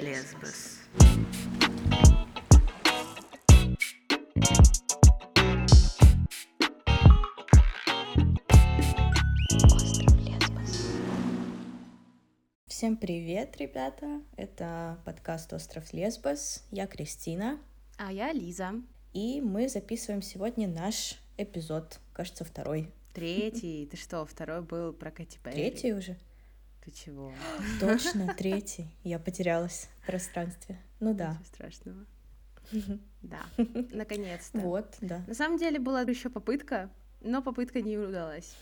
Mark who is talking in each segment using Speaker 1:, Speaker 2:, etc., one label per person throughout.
Speaker 1: Лесбос.
Speaker 2: Всем привет, ребята! Это подкаст «Остров Лесбос». Я Кристина.
Speaker 3: А я Лиза.
Speaker 2: И мы записываем сегодня наш эпизод, кажется, второй.
Speaker 3: Третий. Ты что, второй был про Кэти Перри?
Speaker 2: Третий уже?
Speaker 3: Ты чего?
Speaker 2: Точно, третий. Я потерялась в пространстве. Ну да.
Speaker 3: Ничего страшного. Да, наконец-то.
Speaker 2: Вот, да.
Speaker 3: На самом деле была еще попытка, но попытка не удалась.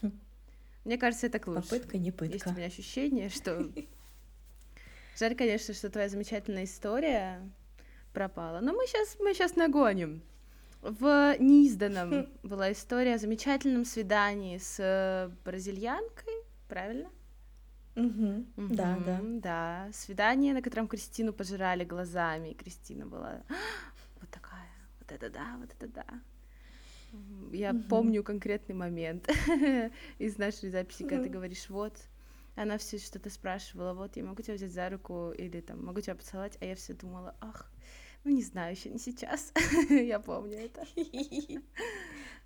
Speaker 3: Мне кажется, это к лучшему.
Speaker 2: Попытка не
Speaker 3: Есть
Speaker 2: пытка.
Speaker 3: у меня ощущение, что... Жаль, конечно, что твоя замечательная история пропала. Но мы сейчас мы сейчас нагоним. В неизданном была история о замечательном свидании с э, бразильянкой, правильно?
Speaker 2: Мгм. Да, да.
Speaker 3: Да, свидание, на котором Кристину пожирали глазами, и Кристина была вот такая, вот это да, вот это да. Я
Speaker 2: Мгм.
Speaker 3: помню конкретный момент из нашей записи, когда ты говоришь, вот, она все что-то спрашивала, вот, я могу тебя взять за руку или там могу тебя поцеловать, а я все думала, ах, ну не знаю, еще не сейчас. Я помню это.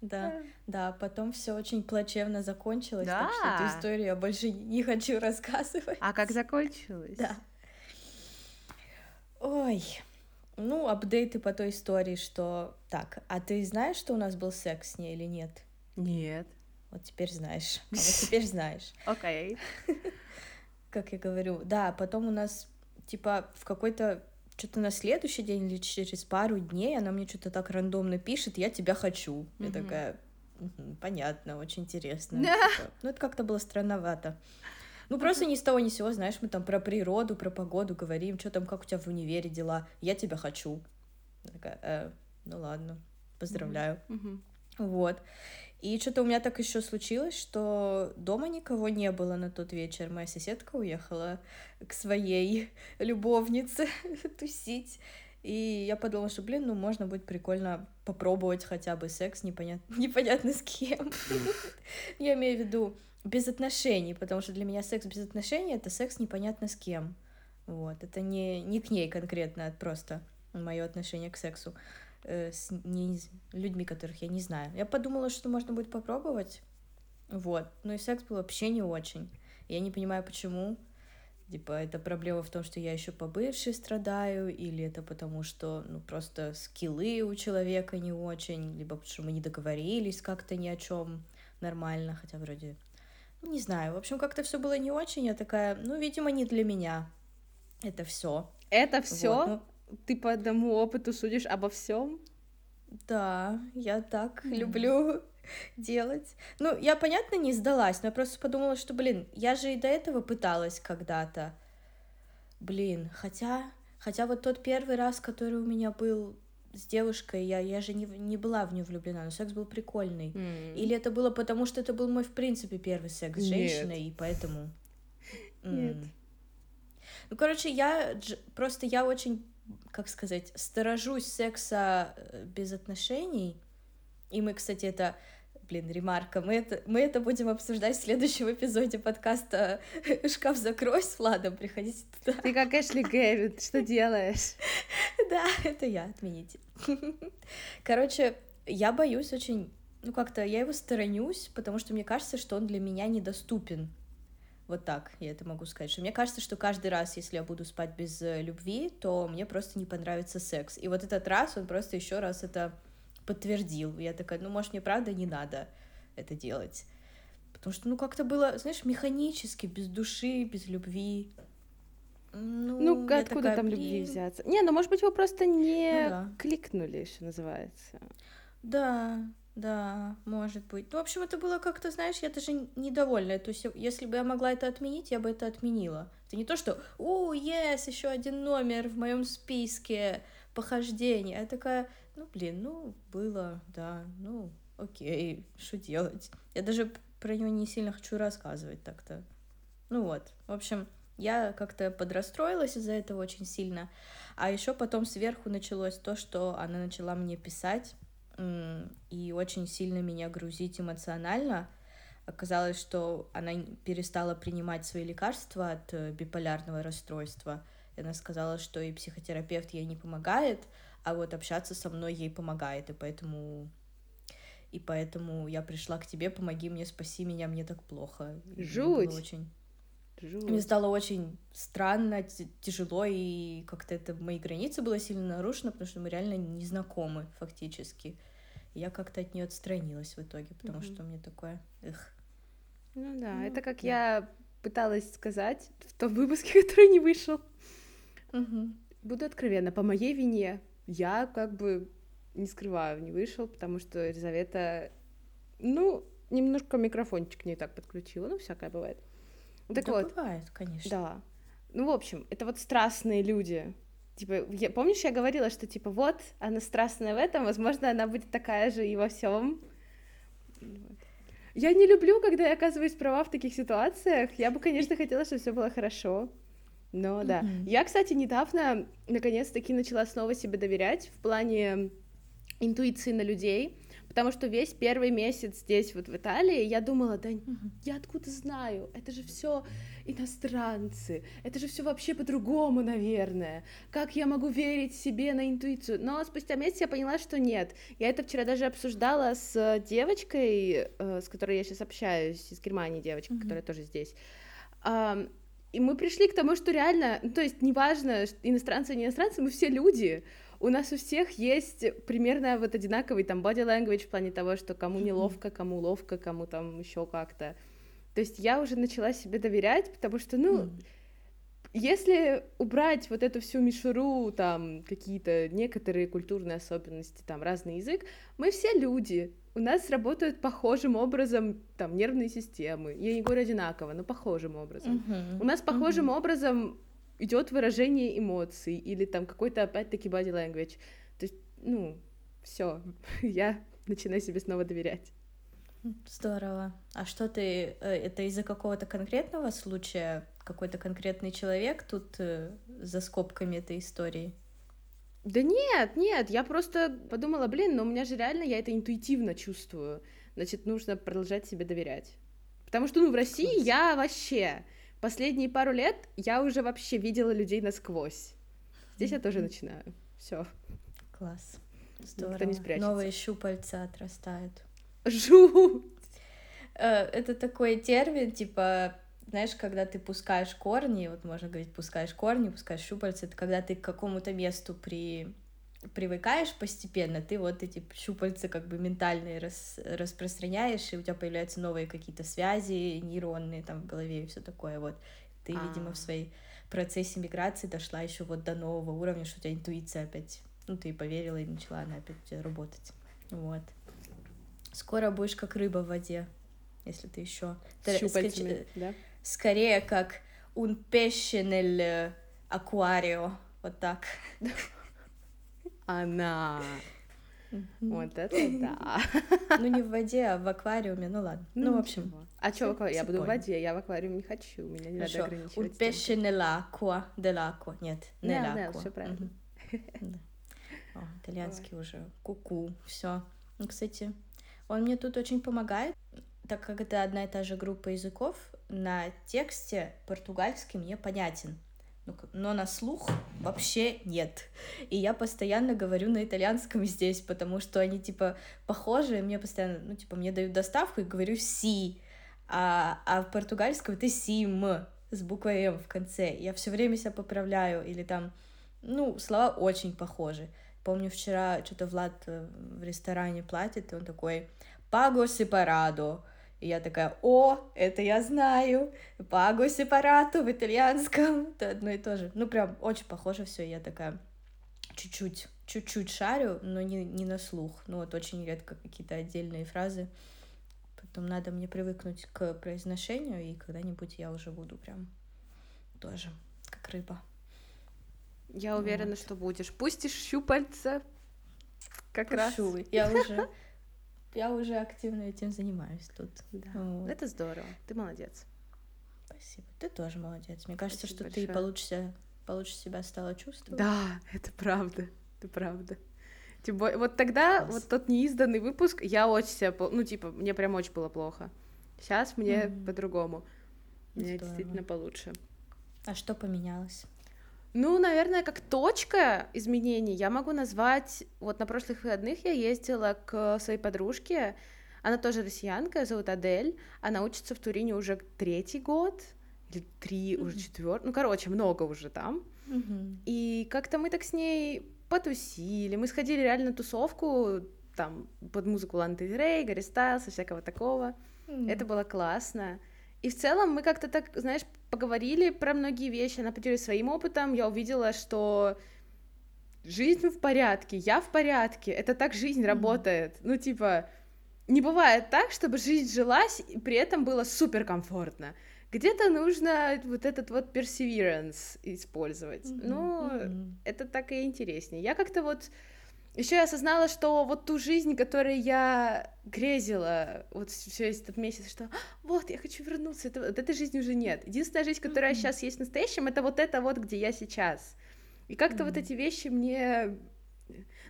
Speaker 2: Да, да, потом все очень плачевно закончилось, так что
Speaker 3: Да.
Speaker 2: эту историю я больше не хочу рассказывать.
Speaker 3: А как закончилось?
Speaker 2: Да. Ой, ну, апдейты по той истории, что... Так, а ты знаешь, что у нас был секс с ней или нет?
Speaker 3: Нет.
Speaker 2: Вот теперь знаешь. А вот теперь знаешь.
Speaker 3: Окей.
Speaker 2: Как я говорю, да, потом у нас, типа, в какой-то... Что-то на следующий день или через пару дней она мне что-то так рандомно пишет, я тебя хочу. Я
Speaker 3: Мгм.
Speaker 2: такая, «Мгм, понятно, очень интересно.
Speaker 3: Да.
Speaker 2: Типа, Ну, это как-то было странновато. Ну, просто ни с того ни с сего, знаешь, мы там про природу, про погоду говорим, что там, как у тебя в универе дела, я тебя хочу. Я такая, «Э, ну ладно, поздравляю.
Speaker 3: Мгм.
Speaker 2: Вот. И что-то у меня так еще случилось, что дома никого не было на тот вечер. Моя соседка уехала к своей любовнице тусить. И я подумала, что, блин, ну можно будет прикольно попробовать хотя бы секс непонят... непонятно с кем. Я имею в виду без отношений, потому что для меня секс без отношений — это секс непонятно с кем. Вот, это не, не к ней конкретно, это просто мое отношение к сексу э, с не- людьми, которых я не знаю. Я подумала, что можно будет попробовать, вот, но и секс был вообще не очень. Я не понимаю, почему. Типа, это проблема в том, что я еще по бывшей страдаю, или это потому, что, ну, просто скиллы у человека не очень, либо потому что мы не договорились как-то ни о чем нормально, хотя вроде, ну, не знаю. В общем, как-то все было не очень. Я такая, ну, видимо, не для меня. Это все.
Speaker 3: Это все?
Speaker 2: ну,
Speaker 3: Ты по одному опыту судишь обо всем?
Speaker 2: Да, я так
Speaker 3: Мгм.
Speaker 2: люблю делать. Ну, я, понятно, не сдалась, но я просто подумала, что, блин, я же и до этого пыталась когда-то. Блин, хотя... Хотя вот тот первый раз, который у меня был с девушкой, я, я же не, не была в нее влюблена, но секс был прикольный. Или это было потому, что это был мой, в принципе, первый секс с
Speaker 3: Нет.
Speaker 2: женщиной, и поэтому...
Speaker 3: Нет.
Speaker 2: М. Ну, короче, я просто я очень, как сказать, сторожусь секса э, без отношений. И мы, кстати, это, блин, ремарка, мы это, мы это будем обсуждать в следующем эпизоде подкаста «Шкаф закрой» с Владом, приходите туда.
Speaker 3: Ты как Эшли Гэвин, ты что делаешь?
Speaker 2: Да, это я, отмените. Короче, я боюсь очень, ну как-то я его сторонюсь, потому что мне кажется, что он для меня недоступен. Вот так я это могу сказать. Что мне кажется, что каждый раз, если я буду спать без э, любви, то мне просто не понравится секс. И вот этот раз он просто еще раз это подтвердил. Я такая, ну, может, мне правда не надо это делать. Потому что, ну, как-то было, знаешь, механически, без души, без любви. Ну,
Speaker 3: Ну, откуда
Speaker 2: такая,
Speaker 3: там любви
Speaker 2: «Блин».
Speaker 3: взяться? Не, ну может быть вы просто не
Speaker 2: Ну да.
Speaker 3: кликнули, что называется.
Speaker 2: Да, да, может быть. Ну, в общем, это было как-то, знаешь, я даже недовольна. То есть, если бы я могла это отменить, я бы это отменила. Это не то, что, о, yes, еще один номер в моем списке похождений. Я такая, ну, блин, ну, было, да, ну, окей, что делать? Я даже про него не сильно хочу рассказывать так-то. Ну вот, в общем, я как-то подрастроилась из-за этого очень сильно. А еще потом сверху началось то, что она начала мне писать и очень сильно меня грузить эмоционально. Оказалось, что она перестала принимать свои лекарства от э, биполярного расстройства. И она сказала, что и психотерапевт ей не помогает, а вот общаться со мной ей помогает, и поэтому и поэтому я пришла к тебе, помоги мне, спаси меня, мне так плохо.
Speaker 3: Жуть.
Speaker 2: очень...
Speaker 3: Жуть.
Speaker 2: Мне стало очень странно, тяжело, и как-то это мои границы было сильно нарушено, потому что мы реально не знакомы фактически. Я как-то от нее отстранилась в итоге, потому mm-hmm. что мне такое, эх.
Speaker 3: Ну да, ну, это как да. я пыталась сказать в том выпуске, который не вышел.
Speaker 2: Угу.
Speaker 3: Буду откровенна, по моей вине я как бы не скрываю, не вышел, потому что Елизавета, ну, немножко микрофончик не так подключила, ну, всякое бывает.
Speaker 2: Так да вот. бывает, конечно.
Speaker 3: Да. Ну, в общем, это вот страстные люди. Типа, я, помнишь, я говорила, что, типа, вот, она страстная в этом, возможно, она будет такая же и во всем. Я не люблю, когда я оказываюсь права в таких ситуациях. Я бы, конечно, хотела, чтобы все было хорошо. Но да. Mm-hmm. Я, кстати, недавно наконец-таки начала снова себе доверять в плане интуиции на людей, потому что весь первый месяц здесь вот в Италии я думала, да mm-hmm. я откуда знаю, это же все иностранцы, это же все вообще по-другому, наверное. Как я могу верить себе на интуицию? Но спустя месяц я поняла, что нет. Я это вчера даже обсуждала с девочкой, э, с которой я сейчас общаюсь, из Германии девочка, mm-hmm. которая тоже здесь. И мы пришли к тому, что реально, ну, то есть неважно, иностранцы или не иностранцы, мы все люди. У нас у всех есть примерно вот одинаковый там body language в плане того, что кому неловко, кому ловко, кому там еще как-то. То есть я уже начала себе доверять, потому что, ну, mm. если убрать вот эту всю мишуру, там, какие-то некоторые культурные особенности, там, разный язык, мы все люди, у нас работают похожим образом там нервные системы. Я не говорю одинаково, но похожим образом.
Speaker 2: Uh-huh.
Speaker 3: У нас похожим uh-huh. образом идет выражение эмоций или там какой-то опять-таки body language. То есть, ну, все, я начинаю себе снова доверять.
Speaker 2: Здорово. А что ты, э, это из-за какого-то конкретного случая, какой-то конкретный человек тут э, за скобками этой истории?
Speaker 3: Да нет, нет, я просто подумала, блин, но у меня же реально, я это интуитивно чувствую. Значит, нужно продолжать себе доверять. Потому что, ну, в России Класс. я вообще... Последние пару лет я уже вообще видела людей насквозь. Здесь я тоже начинаю. Все.
Speaker 2: Класс. Здорово. Никто не спрячется. Новые щупальца отрастают.
Speaker 3: Жу!
Speaker 2: Э, это такой термин, типа, знаешь, когда ты пускаешь корни, вот можно говорить, пускаешь корни, пускаешь щупальца, это когда ты к какому-то месту при привыкаешь постепенно, ты вот эти щупальца как бы ментальные рас, распространяешь, и у тебя появляются новые какие-то связи нейронные там в голове и все такое вот. Ты, А-а-а. видимо, в своей процессе миграции дошла еще вот до нового уровня, что у тебя интуиция опять, ну, ты поверила и начала она опять работать. Вот. Скоро будешь как рыба в воде, если ты еще...
Speaker 3: Щупальцами, да?
Speaker 2: скорее как un pesce nel акварио, вот так.
Speaker 3: Она. Вот это да.
Speaker 2: Ну, не в воде, а в аквариуме, ну ладно. Ну, в общем.
Speaker 3: А что в аквариуме? Я буду в воде, я в аквариум не хочу, меня не надо ограничивать.
Speaker 2: Un pesce nell'acqua, dell'acqua, нет, nell'acqua.
Speaker 3: Да, все правильно.
Speaker 2: Итальянский уже, куку, все. Ну, кстати, он мне тут очень помогает, так как это одна и та же группа языков, на тексте португальский мне понятен, но на слух вообще нет. И я постоянно говорю на итальянском здесь, потому что они, типа, похожи, мне постоянно, ну, типа, мне дают доставку и говорю «си», а, а в португальском это «сим» с буквой «м» в конце. Я все время себя поправляю, или там, ну, слова очень похожи. Помню, вчера что-то Влад э, в ресторане платит, и он такой «паго сепарадо», и я такая, о, это я знаю, паго сепарату в итальянском, это одно и то же. Ну, прям очень похоже все, я такая чуть-чуть, чуть-чуть шарю, но не, не на слух. Ну, вот очень редко какие-то отдельные фразы. Потом надо мне привыкнуть к произношению, и когда-нибудь я уже буду прям тоже как рыба.
Speaker 3: Я уверена, вот. что будешь. Пустишь щупальца как Пушу.
Speaker 2: раз. Я уже я уже активно этим занимаюсь тут.
Speaker 3: Да. Вот. Это здорово. Ты молодец.
Speaker 2: Спасибо. Ты тоже молодец. Мне кажется, Спасибо что большое. ты получше, получше себя стала чувствовать.
Speaker 3: Да, это правда. Это правда. Тем более, вот тогда, Класс. вот тот неизданный выпуск, я очень себя, ну, типа, мне прям очень было плохо. Сейчас мне mm-hmm. по-другому. Мне действительно получше.
Speaker 2: А что поменялось?
Speaker 3: Ну, наверное, как точка изменений я могу назвать... Вот на прошлых выходных я ездила к своей подружке, она тоже россиянка, зовут Адель, она учится в Турине уже третий год, или три, mm-hmm. уже четвертый, ну, короче, много уже там. Mm-hmm. И как-то мы так с ней потусили, мы сходили реально на тусовку, там, под музыку Ланы Рей, Гарри Стайлса, всякого такого. Mm-hmm. Это было классно. И в целом мы как-то так, знаешь, поговорили про многие вещи, она поделилась своим опытом, я увидела, что жизнь в порядке, я в порядке, это так жизнь mm-hmm. работает. Ну, типа, не бывает так, чтобы жизнь жилась, и при этом было супер комфортно. Где-то нужно вот этот вот perseverance использовать. Mm-hmm. Ну, mm-hmm. это так и интереснее. Я как-то вот еще я осознала, что вот ту жизнь, которой я грезила вот все этот месяц, что «А, вот я хочу вернуться, это, вот этой жизни уже нет. Единственная жизнь, которая mm-hmm. сейчас есть в настоящем, это вот это вот, где я сейчас. И как-то mm-hmm. вот эти вещи мне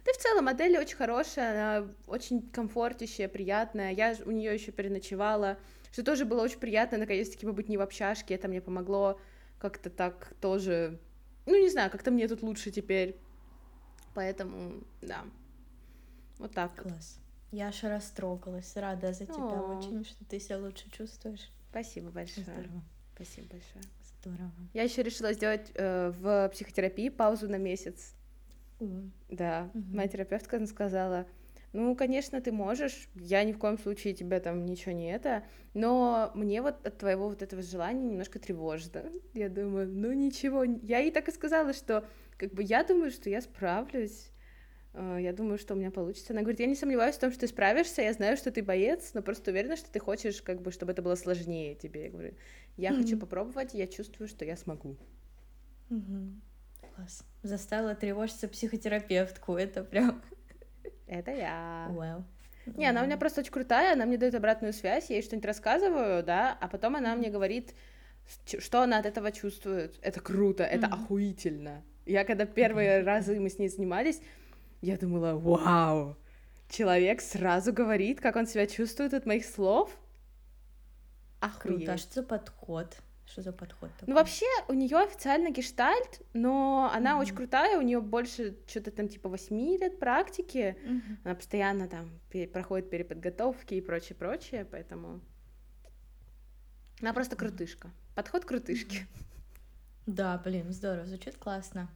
Speaker 3: да в целом модель очень хорошая, она очень комфортящая, приятная. Я у нее еще переночевала, что тоже было очень приятно, наконец-таки побыть не в общажке, это мне помогло как-то так тоже, ну не знаю, как-то мне тут лучше теперь. Поэтому, да, вот так
Speaker 2: Класс. Я аж растрогалась, рада за тебя О. очень, что ты себя лучше чувствуешь.
Speaker 3: Спасибо большое. Здорово. Спасибо большое.
Speaker 2: Здорово.
Speaker 3: Я еще решила сделать э, в психотерапии паузу на месяц. Mm. Да, mm-hmm. моя терапевтка сказала, ну, конечно, ты можешь, я ни в коем случае тебя там ничего не это, но мне вот от твоего вот этого желания немножко тревожно. Я думаю, ну ничего, я ей так и сказала, что как бы я думаю, что я справлюсь, э, я думаю, что у меня получится. Она говорит, я не сомневаюсь в том, что ты справишься, я знаю, что ты боец, но просто уверена, что ты хочешь, как бы, чтобы это было сложнее тебе. Я говорю, я mm-hmm. хочу попробовать, я чувствую, что я смогу.
Speaker 2: Mm-hmm. Класс. Заставила тревожиться психотерапевтку. Это прям...
Speaker 3: Это я.
Speaker 2: Wow.
Speaker 3: Не, она у меня просто очень крутая, она мне дает обратную связь, я ей что-нибудь рассказываю, да, а потом она мне говорит, что она от этого чувствует. Это круто, это mm-hmm. охуительно. Я когда первые разы мы с ней занимались, я думала, вау, человек сразу говорит, как он себя чувствует от моих слов.
Speaker 2: Охуеть. Круто, а что за подход? Что за подход? Такой?
Speaker 3: Ну, вообще, у нее официально гештальт, но она mm-hmm. очень крутая, у нее больше что-то там типа 8 лет практики. Mm-hmm. Она постоянно там проходит переподготовки и прочее, прочее, поэтому. Она просто крутышка. Подход крутышки.
Speaker 2: Да, блин, здорово, звучит классно.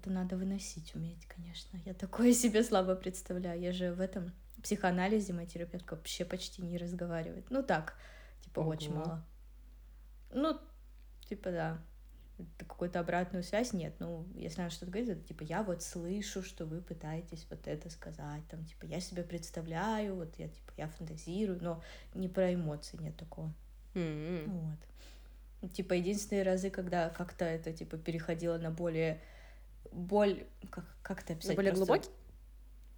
Speaker 2: Это надо выносить уметь, конечно. Я такое себе слабо представляю. Я же в этом психоанализе моя терапевтка вообще почти не разговаривает. Ну так, типа Ого. очень мало. Ну, типа, да. Какую-то обратную связь нет. Ну, если она что-то говорит, это типа я вот слышу, что вы пытаетесь вот это сказать, там, типа, я себе представляю, вот я типа я фантазирую, но не про эмоции нет такого.
Speaker 3: Mm-hmm.
Speaker 2: Вот. Типа, единственные разы, когда как-то это, типа, переходило на более... Боль... Как, как это описать?
Speaker 3: Более Просто... глубокий?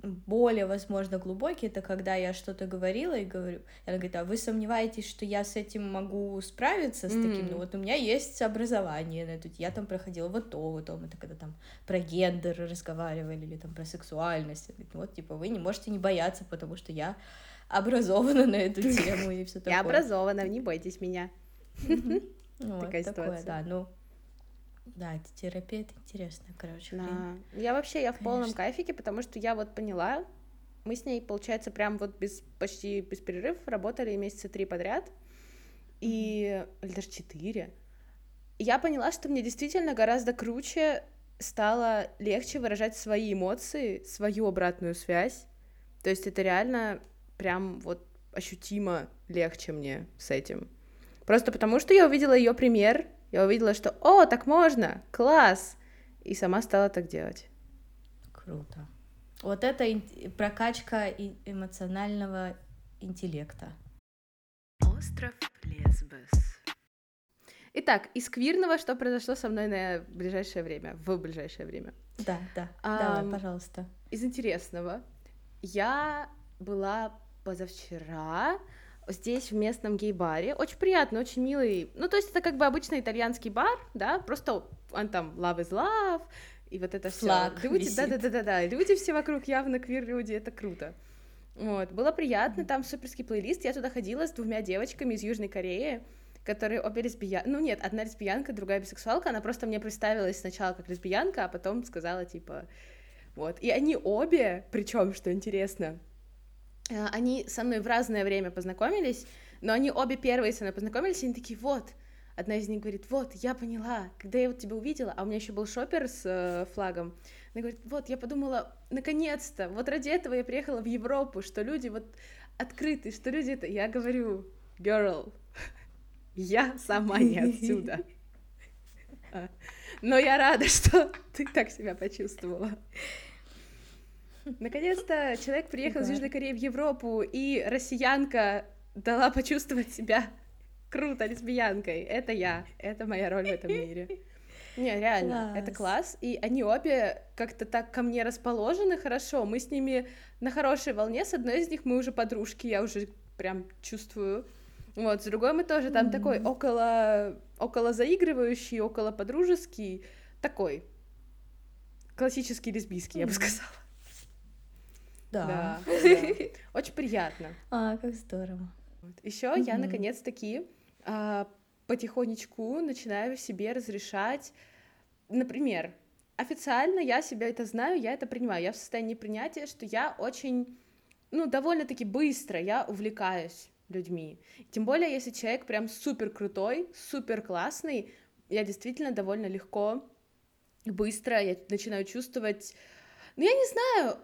Speaker 2: более, возможно, глубокий, это когда я что-то говорила и говорю, она говорит, а вы сомневаетесь, что я с этим могу справиться, с таким, mm. ну вот у меня есть образование на эту, я там проходила вот то, вот то, мы когда там про гендер разговаривали или там про сексуальность, говорит, ну вот, типа, вы не можете не бояться, потому что я образована на эту тему и все такое.
Speaker 3: Я образована, не бойтесь меня.
Speaker 2: Такая ситуация. Да, ну, да, это терапия, это интересно, короче.
Speaker 3: Да. Я вообще, я в Конечно. полном кайфике, потому что я вот поняла, мы с ней, получается, прям вот без, почти без перерывов работали месяца три подряд, и, или даже четыре. я поняла, что мне действительно гораздо круче стало легче выражать свои эмоции, свою обратную связь. То есть это реально прям вот ощутимо легче мне с этим. Просто потому, что я увидела ее пример, я увидела, что «О, так можно! Класс!» И сама стала так делать.
Speaker 2: Круто. Вот это прокачка эмоционального интеллекта.
Speaker 3: Остров Лесбос. Итак, из квирного, что произошло со мной на ближайшее время, в ближайшее время?
Speaker 2: Да, да, а, давай, пожалуйста.
Speaker 3: Из интересного. Я была позавчера здесь, в местном гей-баре. Очень приятно, очень милый. Ну, то есть это как бы обычный итальянский бар, да, просто он там love is love, и вот это все. Люди, да-да-да-да, люди все вокруг явно квир-люди, это круто. Вот, было приятно, там суперский плейлист, я туда ходила с двумя девочками из Южной Кореи, которые обе лесбиянки. Ну нет, одна лесбиянка, другая бисексуалка. Она просто мне представилась сначала как лесбиянка, а потом сказала, типа, вот. И они обе, причем, что интересно, они со мной в разное время познакомились, но они обе первые со мной познакомились, и они такие, вот, одна из них говорит, вот, я поняла, когда я вот тебя увидела, а у меня еще был шопер с э, флагом, она говорит, вот, я подумала, наконец-то, вот ради этого я приехала в Европу, что люди вот открыты, что люди это... Я говорю, girl, я сама не отсюда. А, но я рада, что ты так себя почувствовала. Наконец-то человек приехал да. из Южной Кореи в Европу, и россиянка дала почувствовать себя круто лесбиянкой. Это я, это моя роль в этом мире. Не, реально, класс. это класс. И они обе как-то так ко мне расположены хорошо. Мы с ними на хорошей волне. С одной из них мы уже подружки, я уже прям чувствую. Вот, с другой мы тоже там mm-hmm. такой около, около заигрывающий, около подружеский, такой классический лесбийский, mm-hmm. я бы сказала.
Speaker 2: Да.
Speaker 3: да, да. Очень приятно.
Speaker 2: А, как здорово.
Speaker 3: Еще mm-hmm. я наконец-таки а, потихонечку начинаю себе разрешать, например, официально я себя это знаю, я это принимаю, я в состоянии принятия, что я очень, ну, довольно-таки быстро я увлекаюсь людьми. Тем более, если человек прям супер крутой, супер классный, я действительно довольно легко, быстро я начинаю чувствовать ну, я не знаю,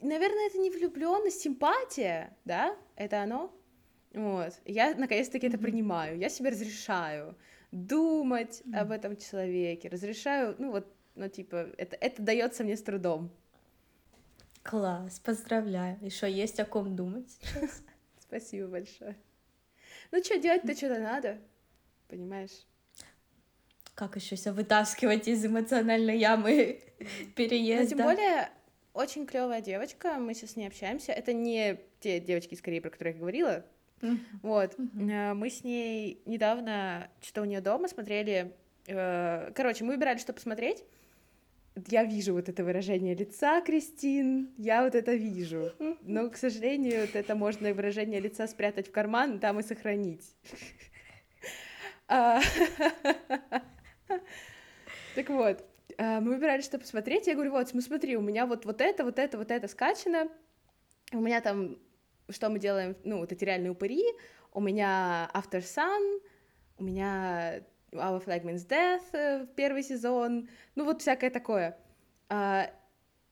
Speaker 3: наверное, это не влюбленность, симпатия, да? Это оно? Вот. Я наконец-таки это принимаю. Я себе разрешаю думать об этом человеке, разрешаю, ну вот, ну типа, это, это дается мне с трудом.
Speaker 2: Класс, поздравляю. Еще есть о ком думать сейчас.
Speaker 3: Спасибо большое. Ну что, делать-то что-то надо, понимаешь?
Speaker 2: Как еще себя вытаскивать из эмоциональной ямы переезда?
Speaker 3: Но тем более, очень клевая девочка, мы сейчас с ней общаемся. Это не те девочки из Кореи, про которые я говорила. Mm-hmm. Вот. Mm-hmm. Мы с ней недавно что у нее дома смотрели. Э, короче, мы выбирали, что посмотреть я вижу вот это выражение лица, Кристин, я вот это вижу. Но, к сожалению, вот это можно выражение лица спрятать в карман, там и сохранить. Так вот, а, мы выбирали, что посмотреть, я говорю, вот, смотри, у меня вот, вот это, вот это, вот это скачано, у меня там, что мы делаем, ну, вот эти реальные упыри, у меня Aftersun, у меня Our Flag Means Death, э, первый сезон, ну вот всякое такое. А,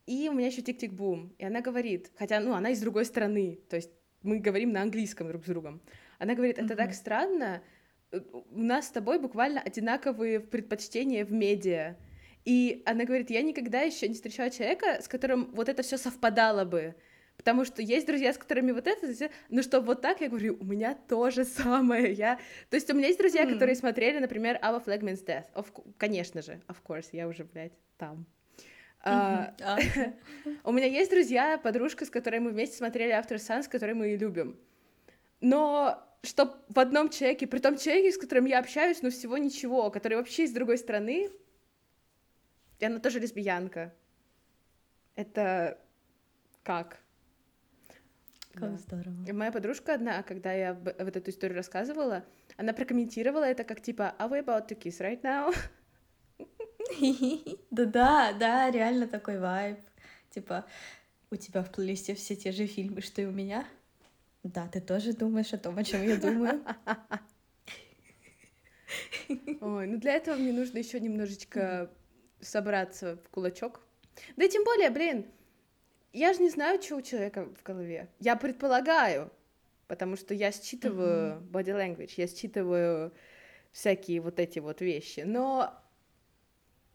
Speaker 3: и у меня еще Tick, Tick... Boom!, и она говорит, хотя, ну, она из другой страны, то есть мы говорим на английском друг с другом. Она говорит, это mm-hmm. так странно, э, у нас с тобой буквально одинаковые предпочтения в медиа. И она говорит, я никогда еще не встречала человека, с которым вот это все совпадало бы. Потому что есть друзья, с которыми вот это, ну что вот так, я говорю, у меня тоже самое, я... То есть у меня есть друзья, mm. которые смотрели, например, Our Flag Means Death, of... конечно же, of course, я уже, блядь, там. Uh, у меня есть друзья, подружка, с которой мы вместе смотрели After Sun, с которой мы и любим. Но что в одном человеке, при том человеке, с которым я общаюсь, ну всего ничего, который вообще из другой страны, и она тоже лесбиянка. Это как?
Speaker 2: Как да. здорово.
Speaker 3: Моя подружка одна, когда я вот эту историю рассказывала, она прокомментировала это как типа «Are we about to kiss right now?»
Speaker 2: Да-да, да, реально такой вайб. Типа, у тебя в плейлисте все те же фильмы, что и у меня? Да, ты тоже думаешь о том, о чем я думаю.
Speaker 3: Ой, ну для этого мне нужно еще немножечко собраться в кулачок. Да и тем более, блин, я же не знаю, что у человека в голове. Я предполагаю, потому что я считываю mm-hmm. body language, я считываю всякие вот эти вот вещи, но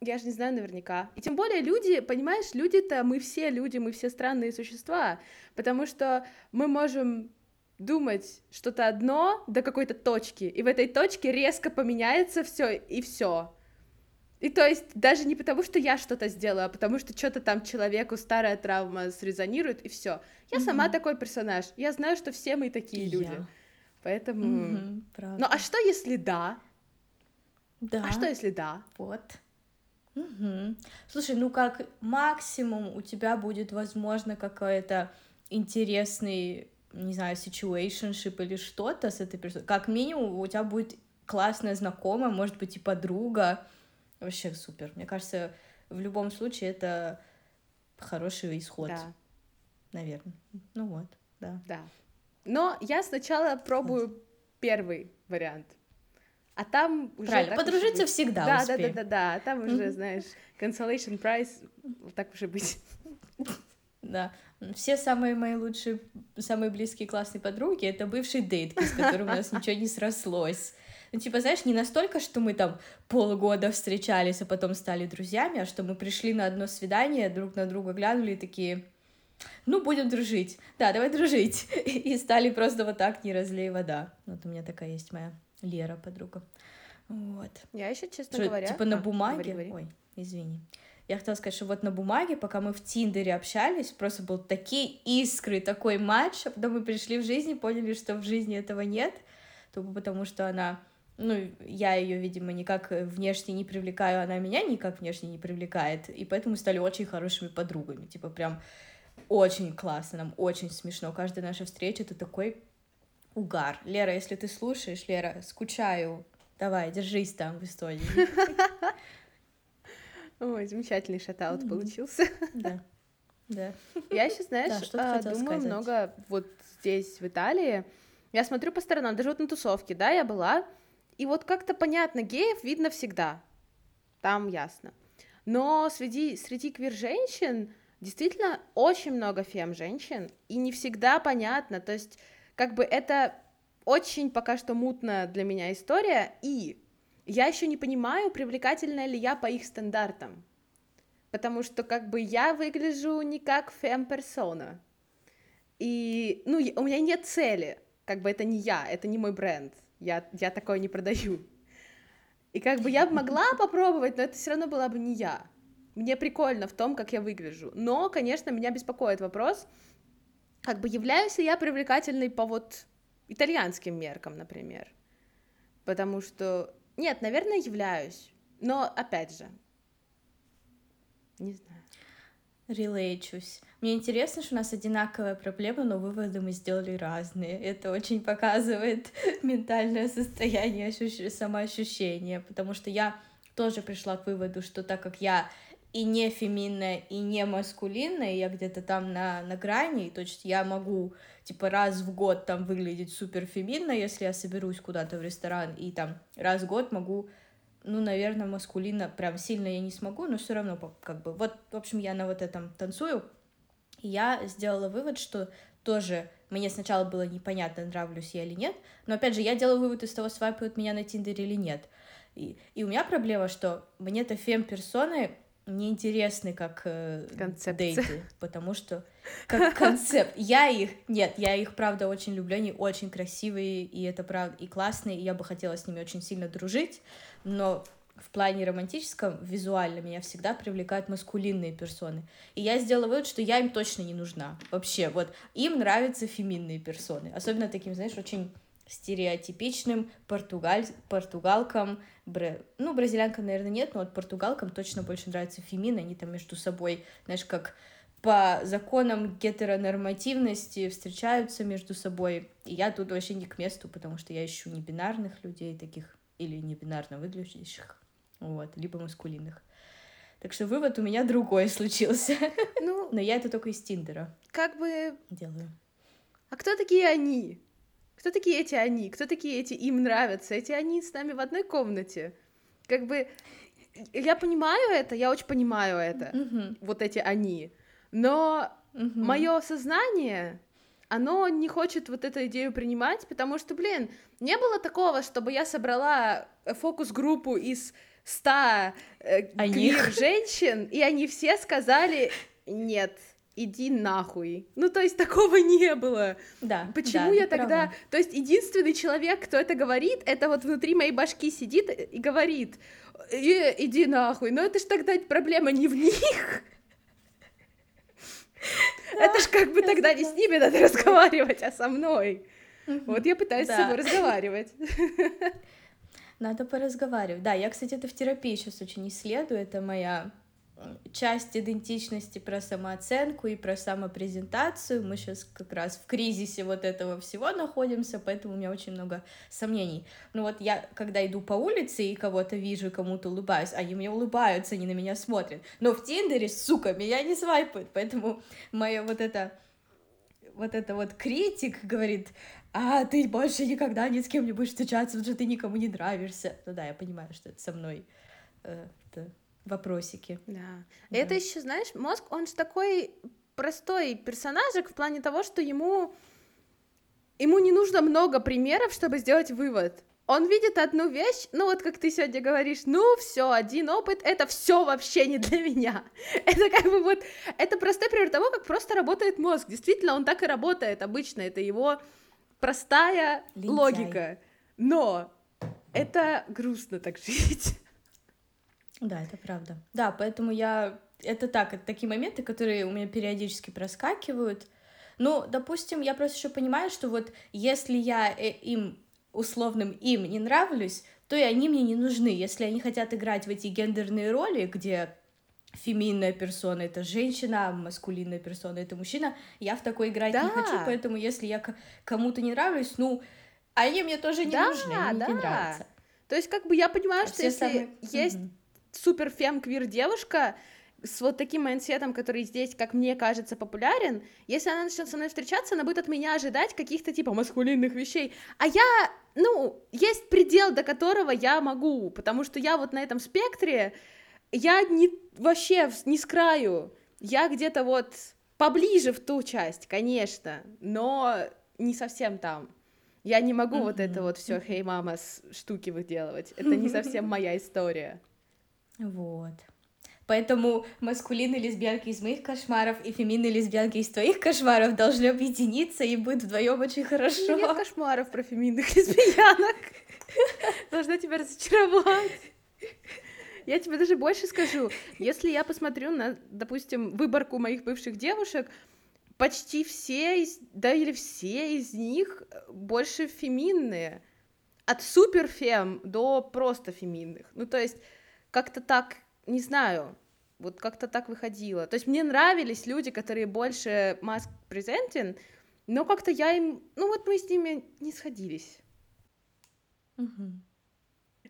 Speaker 3: я же не знаю наверняка. И тем более люди, понимаешь, люди-то, мы все люди, мы все странные существа, потому что мы можем думать что-то одно до какой-то точки, и в этой точке резко поменяется все и все. И то есть даже не потому, что я что-то сделала, а потому что что-то там человеку старая травма срезонирует, и все. Я mm-hmm. сама такой персонаж. Я знаю, что все мы такие и люди. Я. Поэтому. Mm-hmm, ну а что если да?
Speaker 2: Да.
Speaker 3: А что если да?
Speaker 2: Вот. Угу. Слушай, ну как максимум у тебя будет, возможно, какой-то интересный, не знаю, situationship или что-то с этой персоной. Как минимум у тебя будет классная знакомая, может быть, и подруга. Вообще супер. Мне кажется, в любом случае это хороший исход. Да. Наверное. Ну вот, да.
Speaker 3: Да. Но я сначала пробую вот. первый вариант. А там
Speaker 2: уже... Правильно, подружиться быть. всегда
Speaker 3: Да, успеем. да, да, да, да. А там уже, знаешь, consolation prize, так уже быть.
Speaker 2: Да. Все самые мои лучшие, самые близкие классные подруги — это бывший дейт, с которым у нас ничего не срослось. Ну, типа, знаешь, не настолько, что мы там полгода встречались, а потом стали друзьями, а что мы пришли на одно свидание, друг на друга глянули и такие, ну, будем дружить. Да, давай дружить. И стали просто вот так, не разлей вода. Вот у меня такая есть моя Лера, подруга. Вот.
Speaker 3: Я еще, честно что, говоря...
Speaker 2: Типа на а, бумаге... Говори, говори. Ой, извини. Я хотела сказать, что вот на бумаге, пока мы в Тиндере общались, просто был такие искры, такой матч, а потом мы пришли в жизнь и поняли, что в жизни этого нет, тупо потому что она ну, я ее, видимо, никак внешне не привлекаю, она меня никак внешне не привлекает, и поэтому стали очень хорошими подругами, типа прям очень классно, нам очень смешно, каждая наша встреча — это такой угар. Лера, если ты слушаешь, Лера, скучаю, давай, держись там в Эстонии.
Speaker 3: Ой, замечательный шатаут получился.
Speaker 2: Да. Да.
Speaker 3: Я еще, знаешь, да, думаю сказать? много вот здесь, в Италии. Я смотрю по сторонам, даже вот на тусовке, да, я была, и вот как-то понятно, геев видно всегда. Там ясно. Но среди, среди квир-женщин действительно очень много фем-женщин, и не всегда понятно, то есть как бы это очень пока что мутная для меня история, и я еще не понимаю, привлекательная ли я по их стандартам, потому что как бы я выгляжу не как фем-персона, и, ну, у меня нет цели, как бы это не я, это не мой бренд, я, я такое не продаю. И как бы я могла попробовать, но это все равно была бы не я. Мне прикольно в том, как я выгляжу. Но, конечно, меня беспокоит вопрос, как бы являюсь ли я привлекательной по вот итальянским меркам, например. Потому что... Нет, наверное, являюсь. Но, опять же, не знаю.
Speaker 2: Релейчусь. Мне интересно, что у нас одинаковая проблема, но выводы мы сделали разные. Это очень показывает ментальное состояние, ощущ... самоощущение, потому что я тоже пришла к выводу, что так как я и не феминная, и не маскулинная, я где-то там на, на грани, то есть я могу, типа, раз в год там выглядеть супер феминно, если я соберусь куда-то в ресторан, и там раз в год могу ну, наверное, маскулина прям сильно я не смогу, но все равно как бы вот, в общем, я на вот этом танцую, и я сделала вывод, что тоже мне сначала было непонятно, нравлюсь я или нет, но опять же, я делаю вывод из того, свайпают меня на Тиндере или нет. И, и у меня проблема, что мне-то фем-персоны неинтересны как э, дейты, потому что как концепт. Я их, нет, я их, правда, очень люблю, они очень красивые, и это правда, и классные, и я бы хотела с ними очень сильно дружить, но в плане романтическом, визуально меня всегда привлекают маскулинные персоны. И я сделала вывод, что я им точно не нужна. Вообще, вот им нравятся феминные персоны. Особенно таким, знаешь, очень стереотипичным португаль... португалкам, бре... ну, бразилянкам, наверное, нет, но вот португалкам точно больше нравятся фемины, они там между собой, знаешь, как по законам гетеронормативности встречаются между собой, и я тут вообще не к месту, потому что я ищу не бинарных людей таких, или не бинарно выглядящих, вот, либо маскулинных. Так что вывод у меня другой случился. Ну, но я это только из Тиндера.
Speaker 3: Как бы...
Speaker 2: Делаю.
Speaker 3: А кто такие они? Кто такие эти они? Кто такие эти им нравятся? Эти они с нами в одной комнате. Как бы я понимаю это, я очень понимаю это,
Speaker 2: mm-hmm.
Speaker 3: вот эти они. Но mm-hmm. мое сознание, оно не хочет вот эту идею принимать, потому что, блин, не было такого, чтобы я собрала фокус-группу из ста э, женщин, и они все сказали нет иди нахуй. Ну, то есть такого не было.
Speaker 2: Да.
Speaker 3: Почему
Speaker 2: да,
Speaker 3: я тогда... Права. То есть единственный человек, кто это говорит, это вот внутри моей башки сидит и говорит, и, иди нахуй. Но это ж тогда проблема не в них. Это ж как бы тогда не с ними надо разговаривать, а со мной. Вот я пытаюсь с собой разговаривать.
Speaker 2: Надо поразговаривать. Да, я, кстати, это в терапии сейчас очень исследую. Это моя часть идентичности про самооценку и про самопрезентацию. Мы сейчас как раз в кризисе вот этого всего находимся, поэтому у меня очень много сомнений. Ну вот я, когда иду по улице и кого-то вижу, кому-то улыбаюсь, они мне улыбаются, они на меня смотрят. Но в Тиндере, сука, меня не свайпают, поэтому моя вот это вот это вот критик говорит, а ты больше никогда ни с кем не будешь встречаться, потому что ты никому не нравишься. Ну да, я понимаю, что это со мной. Э, это вопросики.
Speaker 3: Да. да. Это еще, знаешь, мозг, он же такой простой персонажик в плане того, что ему ему не нужно много примеров, чтобы сделать вывод. Он видит одну вещь, ну вот как ты сегодня говоришь, ну все, один опыт, это все вообще не для меня. Это как бы вот, это простой пример того, как просто работает мозг. Действительно, он так и работает обычно, это его простая Лентяй. логика. Но это грустно так жить.
Speaker 2: Да, это правда. Да, поэтому я... Это так, это такие моменты, которые у меня периодически проскакивают. Ну, допустим, я просто еще понимаю, что вот если я э, им, условным им не нравлюсь, то и они мне не нужны. Если они хотят играть в эти гендерные роли, где феминная персона это женщина, а маскулинная персона это мужчина, я в такой играть да. не хочу, поэтому если я кому-то не нравлюсь, ну, они мне тоже не да, нужны, они да. не нравятся.
Speaker 3: То есть, как бы я понимаю, а что если самые... есть mm-hmm супер femme queer девушка с вот таким mindset ом, который здесь, как мне кажется, популярен, если она начнет со мной встречаться, она будет от меня ожидать каких-то типа маскулинных вещей. А я, ну, есть предел, до которого я могу, потому что я вот на этом спектре, я не вообще не с краю, я где-то вот поближе в ту часть, конечно, но не совсем там. Я не могу mm-hmm. вот это вот все, хей, мама, штуки выделывать. Это не совсем моя история.
Speaker 2: Вот. Поэтому маскулинные лесбиянки из моих кошмаров и феминные лесбиянки из твоих кошмаров должны объединиться и будет вдвоем очень хорошо.
Speaker 3: Нет кошмаров про феминных лесбиянок. Должна тебя разочаровать. Я тебе даже больше скажу. Если я посмотрю на, допустим, выборку моих бывших девушек, почти все из, да или все из них больше феминные. От суперфем до просто феминных. Ну, то есть как-то так, не знаю, вот как-то так выходило. То есть мне нравились люди, которые больше маск презентин, но как-то я им, ну вот мы с ними не сходились. Угу.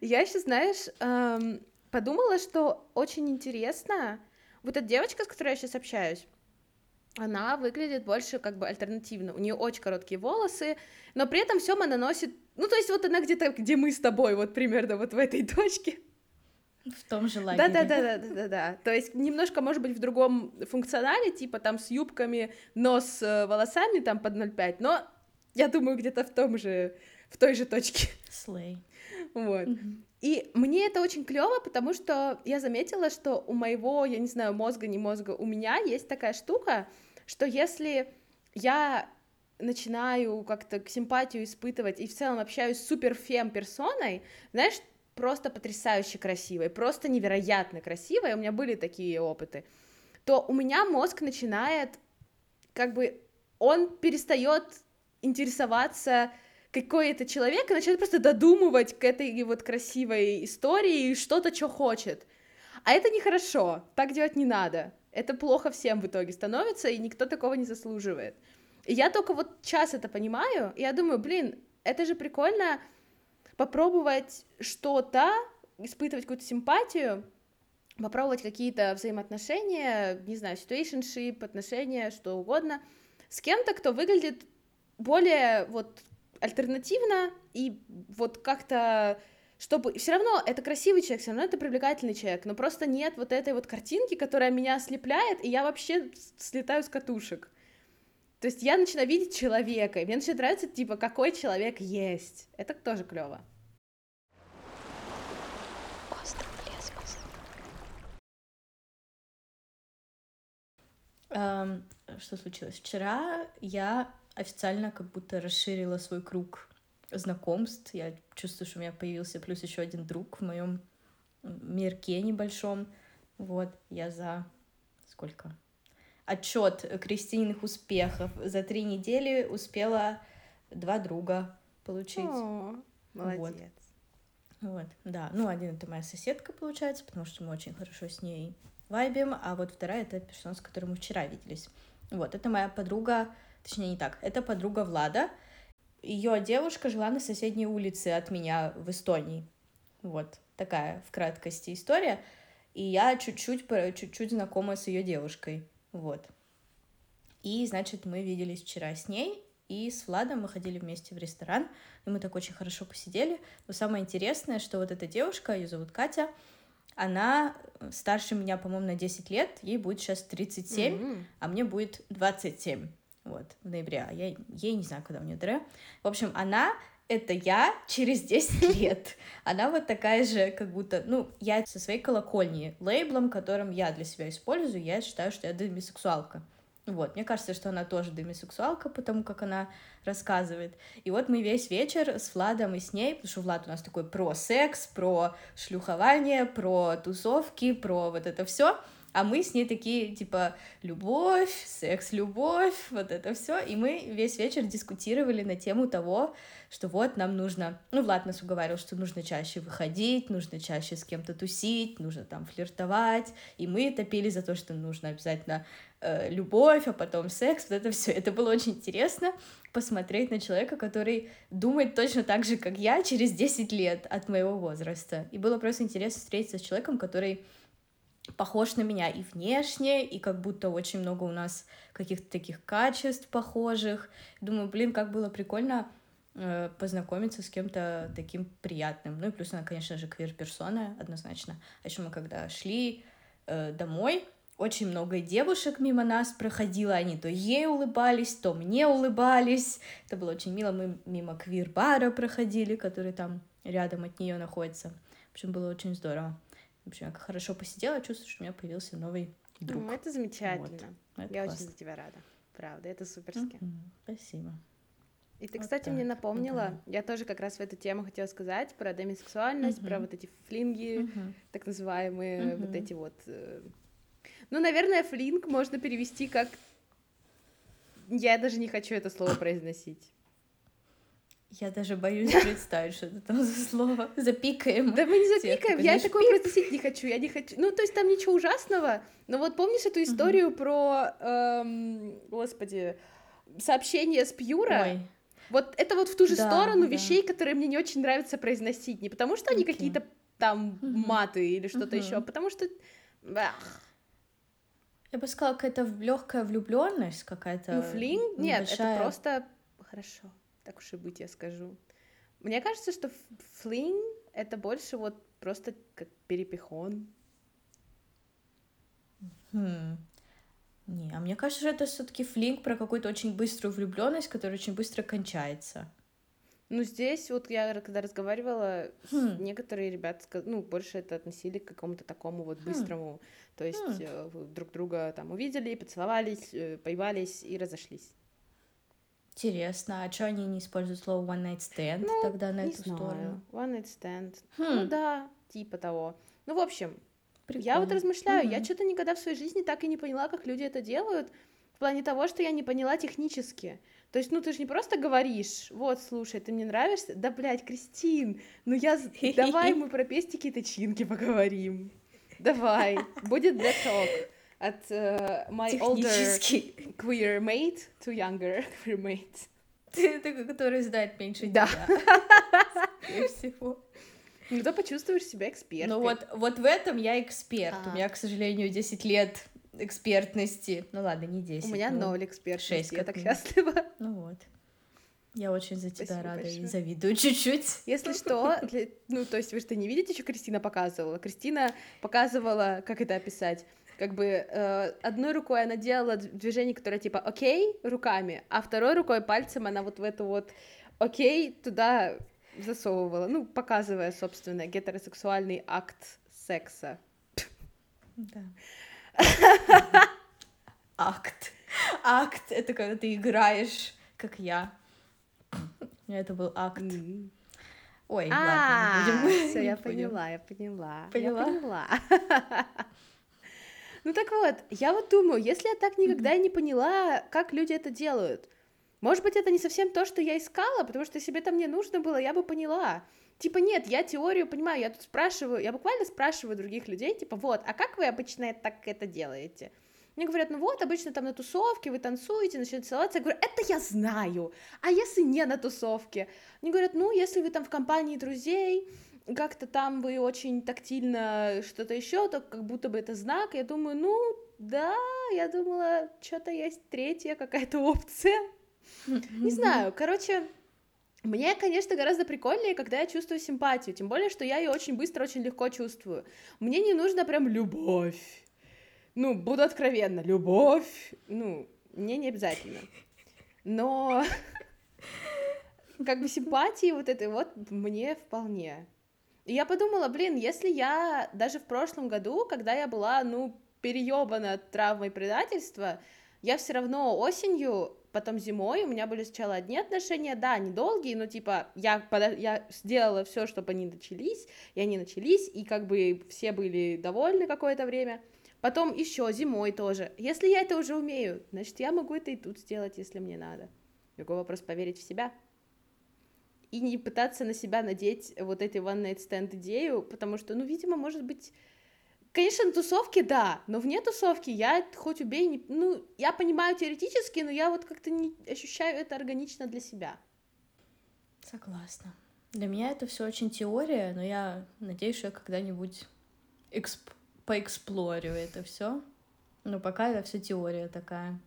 Speaker 3: Я еще, знаешь, эм, подумала, что очень интересно, вот эта девочка, с которой я сейчас общаюсь, она выглядит больше как бы альтернативно. У нее очень короткие волосы, но при этом все она носит. Ну, то есть вот она где-то, где мы с тобой, вот примерно вот в этой точке.
Speaker 2: В том же лагере.
Speaker 3: Да, да, да, да, да, да. То есть немножко, может быть, в другом функционале, типа там с юбками, но с э, волосами там под 0,5, но я думаю, где-то в том же, в той же точке.
Speaker 2: Слей.
Speaker 3: Вот. И мне это очень клево, потому что я заметила, что у моего, я не знаю, мозга, не мозга, у меня есть такая штука, что если я начинаю как-то симпатию испытывать и в целом общаюсь с суперфем персоной, знаешь, просто потрясающе красивой, просто невероятно красивой, у меня были такие опыты, то у меня мозг начинает, как бы, он перестает интересоваться какой это человек и начинает просто додумывать к этой вот красивой истории что-то, что хочет. А это нехорошо, так делать не надо. Это плохо всем в итоге становится, и никто такого не заслуживает. И я только вот сейчас это понимаю, и я думаю, блин, это же прикольно, попробовать что-то, испытывать какую-то симпатию, попробовать какие-то взаимоотношения, не знаю, situationship, отношения, что угодно, с кем-то, кто выглядит более вот альтернативно и вот как-то чтобы все равно это красивый человек, все равно это привлекательный человек, но просто нет вот этой вот картинки, которая меня ослепляет, и я вообще слетаю с катушек. То есть я начинаю видеть человека, и мне начинает нравиться, типа, какой человек есть. Это тоже клево.
Speaker 2: Um, что случилось? Вчера я официально как будто расширила свой круг знакомств. Я чувствую, что у меня появился плюс еще один друг в моем мирке небольшом. Вот, я за сколько? Отчет Кристининых успехов. За три недели успела два друга получить. О,
Speaker 3: молодец.
Speaker 2: Вот. вот, да. Ну, один это моя соседка, получается, потому что мы очень хорошо с ней вайбим, а вот вторая — это персона, с которой мы вчера виделись. Вот, это моя подруга, точнее, не так, это подруга Влада. Ее девушка жила на соседней улице от меня в Эстонии. Вот, такая в краткости история. И я чуть-чуть, чуть-чуть знакома с ее девушкой. Вот. И, значит, мы виделись вчера с ней, и с Владом мы ходили вместе в ресторан, и мы так очень хорошо посидели. Но самое интересное, что вот эта девушка, ее зовут Катя, она старше меня, по-моему, на 10 лет, ей будет сейчас 37, mm-hmm. а мне будет 27, вот, в ноябре, а я, ей не знаю, когда у нее ДР. В общем, она это я через 10 лет. Она вот такая же, как будто, ну, я со своей колокольни, лейблом, которым я для себя использую, я считаю, что я демисексуалка. Вот, мне кажется, что она тоже демисексуалка, потому как она рассказывает. И вот мы весь вечер с Владом и с ней, потому что Влад у нас такой про секс, про шлюхование, про тусовки, про вот это все. А мы с ней такие, типа, любовь, секс, любовь, вот это все. И мы весь вечер дискутировали на тему того, что вот нам нужно, ну, Влад нас уговаривал, что нужно чаще выходить, нужно чаще с кем-то тусить, нужно там флиртовать, и мы топили за то, что нужно обязательно э, любовь, а потом секс, вот это все. Это было очень интересно посмотреть на человека, который думает точно так же, как я, через 10 лет от моего возраста. И было просто интересно встретиться с человеком, который похож на меня и внешне, и как будто очень много у нас каких-то таких качеств похожих. Думаю, блин, как было прикольно Э, познакомиться с кем-то таким приятным. Ну и плюс она, конечно же, квир-персона, однозначно. А еще мы когда шли э, домой, очень много девушек мимо нас проходило, они то ей улыбались, то мне улыбались. Это было очень мило. Мы мимо квир-бара проходили, который там рядом от нее находится. В общем, было очень здорово. В общем, я хорошо посидела, чувствую, что у меня появился новый друг.
Speaker 3: Ну, это замечательно. Вот. Это я классно. очень за тебя рада. Правда, это суперски.
Speaker 2: Mm-hmm. Спасибо.
Speaker 3: И ты, вот кстати, так. мне напомнила, да. я тоже как раз в эту тему хотела сказать про демисексуальность, угу. про вот эти флинги, угу. так называемые, угу. вот эти вот. Э, ну, наверное, флинг можно перевести как. Я даже не хочу это слово произносить.
Speaker 2: Я даже боюсь представить, что это там за слово. Запикаем.
Speaker 3: Да мы не запикаем, я такое произносить не хочу, я не хочу. Ну, то есть там ничего ужасного, но вот помнишь эту историю про, эм, господи, сообщение с Пьюра? Вот это вот в ту же сторону вещей, которые мне не очень нравится произносить. Не потому что они какие-то там маты или что-то еще, а потому что.
Speaker 2: Я бы сказала, какая-то легкая влюбленность какая-то.
Speaker 3: Ну, флинг? Нет, это просто. Хорошо, так уж и быть, я скажу. Мне кажется, что флинг это больше вот просто как перепихон.
Speaker 2: Хм. Не, а мне кажется, что это все-таки флинг про какую-то очень быструю влюбленность, которая очень быстро кончается.
Speaker 3: Ну, здесь вот я когда разговаривала, хм. некоторые ребята, ну, больше это относили к какому-то такому вот хм. быстрому. Хм. То есть хм. э, друг друга там увидели, поцеловались, э, поевались и разошлись.
Speaker 2: Интересно, а что они не используют слово one night stand ну, тогда на эту знаю. сторону?
Speaker 3: One night stand. Хм. Ну да, типа того. Ну, в общем, Прикольно. Я вот размышляю, угу. я что-то никогда в своей жизни так и не поняла, как люди это делают, в плане того, что я не поняла технически. То есть, ну, ты же не просто говоришь, вот, слушай, ты мне нравишься, да, блядь, Кристин, ну я, давай мы про пестики-тычинки поговорим, давай, будет the talk от uh, my older queer mate to younger queer mate.
Speaker 2: Ты, ты который знает меньше да.
Speaker 3: тебя. всего. Ну, то почувствуешь себя экспертом.
Speaker 2: Ну вот, вот в этом я эксперт. А. У меня, к сожалению, 10 лет экспертности. Ну ладно, не 10.
Speaker 3: У меня
Speaker 2: ну,
Speaker 3: ноль экспертности, 6, я так счастлива.
Speaker 2: Ну вот. Я очень за тебя Спасибо рада большое. и завидую чуть-чуть.
Speaker 3: Если что, для... ну, то есть вы что, не видите, что Кристина показывала? Кристина показывала, как это описать? Как бы э, одной рукой она делала движение, которое типа окей, руками, а второй рукой пальцем она вот в эту вот окей туда засовывала, ну, показывая, собственно, гетеросексуальный акт секса.
Speaker 2: Да. Акт. Акт — это когда ты играешь, как я. Это был акт.
Speaker 3: Ой, ладно, не будем. Все, я поняла, я поняла. Поняла? Я поняла. Ну так вот, я вот думаю, если я так никогда и не поняла, как люди это делают, может быть, это не совсем то, что я искала, потому что если бы это мне нужно было, я бы поняла. Типа, нет, я теорию понимаю, я тут спрашиваю, я буквально спрашиваю других людей, типа, вот, а как вы обычно так это делаете? Мне говорят, ну вот, обычно там на тусовке вы танцуете, начинаете целоваться. Я говорю, это я знаю. А если не на тусовке? Они говорят, ну, если вы там в компании друзей, как-то там вы очень тактильно что-то еще, то как будто бы это знак. Я думаю, ну, да, я думала, что-то есть третья какая-то опция. Не знаю, короче, мне, конечно, гораздо прикольнее, когда я чувствую симпатию, тем более, что я ее очень быстро, очень легко чувствую. Мне не нужно прям любовь ну, буду откровенна, любовь, ну, мне не обязательно. Но как бы симпатии вот этой вот мне вполне. И я подумала, блин, если я даже в прошлом году, когда я была, ну, переебана травмой предательства, я все равно осенью, потом зимой, у меня были сначала одни отношения, да, недолгие, но типа я, я сделала все, чтобы они начались, и они начались, и как бы все были довольны какое-то время. Потом еще зимой тоже. Если я это уже умею, значит, я могу это и тут сделать, если мне надо. Другой вопрос поверить в себя. И не пытаться на себя надеть вот эти one night stand идею, потому что, ну, видимо, может быть... Конечно, на тусовке, да, но вне тусовки я хоть убей, не... ну, я понимаю теоретически, но я вот как-то не ощущаю это органично для себя.
Speaker 2: Согласна. Для меня это все очень теория, но я надеюсь, что я когда-нибудь эксп поэксплорю это все. Но пока это все теория такая.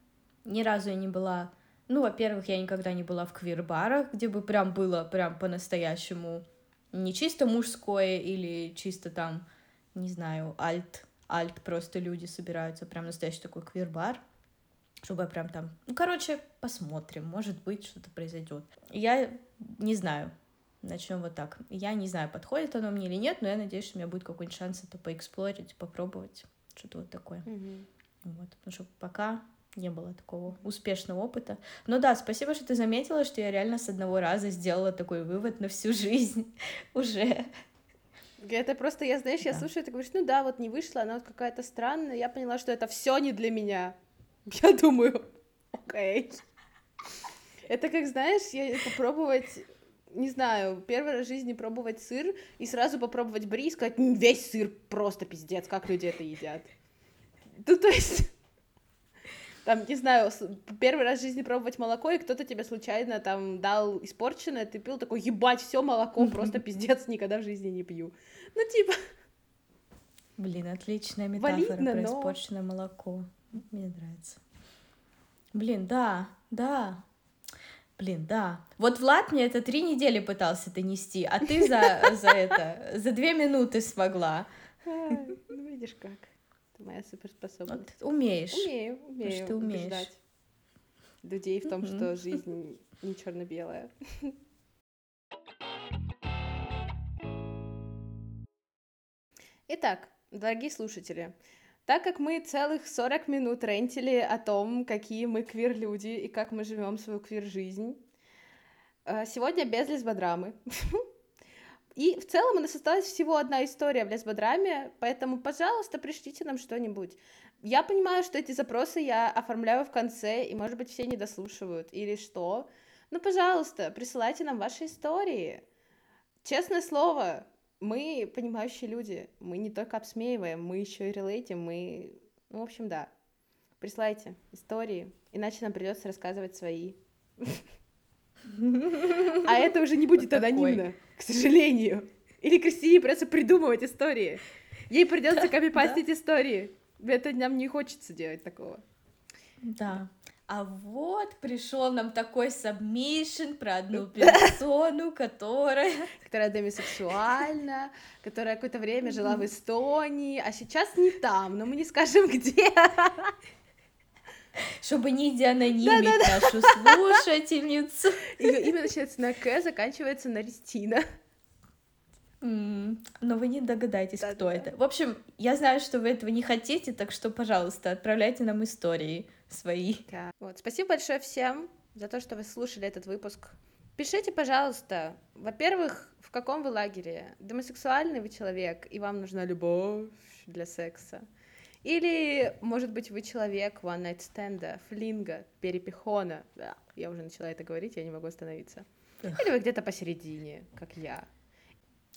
Speaker 2: Ни разу я не была... Ну, во-первых, я никогда не была в квир-барах, где бы прям было прям по-настоящему не чисто мужское или чисто там, не знаю, альт, альт, просто люди собираются, прям настоящий такой квир-бар, чтобы прям там... Ну, короче, посмотрим, может быть, что-то произойдет. Я не знаю, Начнем вот так. Я не знаю, подходит оно мне или нет, но я надеюсь, что у меня будет какой-нибудь шанс это поэксплорить, попробовать. Что-то вот такое.
Speaker 3: Mm-hmm.
Speaker 2: Вот. Потому что пока не было такого успешного опыта. Но да, спасибо, что ты заметила, что я реально с одного раза сделала такой вывод на всю жизнь уже.
Speaker 3: Это просто, я, знаешь, да. я слушаю, ты говоришь, ну да, вот не вышла, она вот какая-то странная. Я поняла, что это все не для меня. Я думаю, окей. Okay. Это как, знаешь, я попробовать не знаю, первый раз в жизни пробовать сыр и сразу попробовать бри и сказать, весь сыр просто пиздец, как люди это едят. Ну, то есть, там, не знаю, первый раз в жизни пробовать молоко, и кто-то тебе случайно там дал испорченное, ты пил такой, ебать, все молоко, просто пиздец, никогда в жизни не пью. Ну, типа...
Speaker 2: Блин, отличная метафора Валидно, про но... испорченное молоко. Мне нравится. Блин, да, да, Блин, да. Вот Влад мне это три недели пытался донести, а ты за, за это, за две минуты смогла.
Speaker 3: ну, видишь как. Моя суперспособность.
Speaker 2: Вот, умеешь.
Speaker 3: Умею, умею. Потому что ты умеешь. Убеждать людей в том, что жизнь не черно-белая. Итак, дорогие слушатели, так как мы целых 40 минут рентили о том, какие мы квир-люди и как мы живем свою квир-жизнь, э, сегодня без лесбодрамы. И в целом у нас осталась всего одна история в лесбодраме, поэтому, пожалуйста, пришлите нам что-нибудь. Я понимаю, что эти запросы я оформляю в конце, и, может быть, все не дослушивают или что. Но, пожалуйста, присылайте нам ваши истории. Честное слово, мы понимающие люди, мы не только обсмеиваем, мы еще и relate им, мы... Ну, в общем, да. Присылайте истории, иначе нам придется рассказывать свои. А это уже не будет анонимно, к сожалению. Или Кристине придется придумывать истории. Ей придется copy-paste ить истории. Это нам не хочется делать такого.
Speaker 2: Да а вот пришел нам такой submission про одну персону, которая...
Speaker 3: Которая демисексуальна, которая какое-то время жила в Эстонии, а сейчас не там, но мы не скажем где.
Speaker 2: Чтобы не деанонимить да, да, нашу слушательницу.
Speaker 3: Ее имя начинается на К, заканчивается на Ристина.
Speaker 2: Mm, но вы не догадаетесь, да, кто да. это. В общем, я знаю, что вы этого не хотите, так что, пожалуйста, отправляйте нам истории свои.
Speaker 3: Да. Вот. Спасибо большое всем за то, что вы слушали этот выпуск. Пишите, пожалуйста, во-первых, в каком вы лагере? Гомосексуальный вы человек, и вам нужна любовь для секса? Или, может быть, вы человек one night стенда, флинга, перепихона. Я уже начала это говорить, я не могу остановиться. Или вы где-то посередине, как я.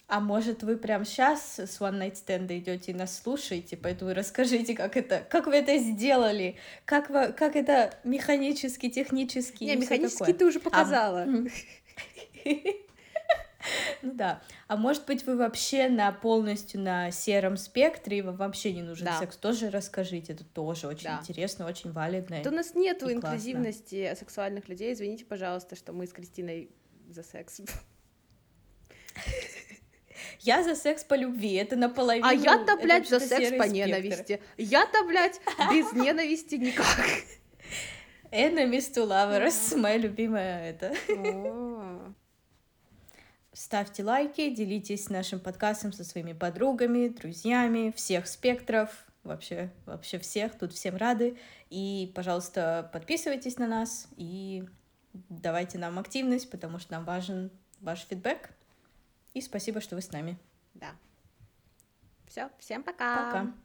Speaker 2: А может, вы прямо сейчас с One Night Stand идете и нас слушаете, поэтому расскажите, как это, как вы это сделали, как, вы, как это механически, технически.
Speaker 3: Не, механически ты уже показала.
Speaker 2: Ну да. А может быть, вы вообще на полностью на сером спектре, и вам вообще не нужен
Speaker 3: Да.
Speaker 2: секс, тоже расскажите. Это тоже очень
Speaker 3: Да.
Speaker 2: интересно, очень валидно.
Speaker 3: Да у нас нету
Speaker 2: и классно.
Speaker 3: инклюзивности сексуальных людей. Извините, пожалуйста, что мы с Кристиной за секс.
Speaker 2: Я за секс по любви, это наполовину.
Speaker 3: А я-то, блядь, за секс по
Speaker 2: спектр.
Speaker 3: ненависти. Я-то, блядь, без ненависти никак.
Speaker 2: Enemies to lovers, моя любимая это. Ставьте лайки, делитесь нашим подкастом со своими подругами, друзьями, всех спектров, вообще, вообще всех, тут всем рады. И, пожалуйста, подписывайтесь на нас и давайте нам активность, потому что нам важен ваш фидбэк. И спасибо, что вы с нами.
Speaker 3: Да. Все, всем пока.
Speaker 2: Пока.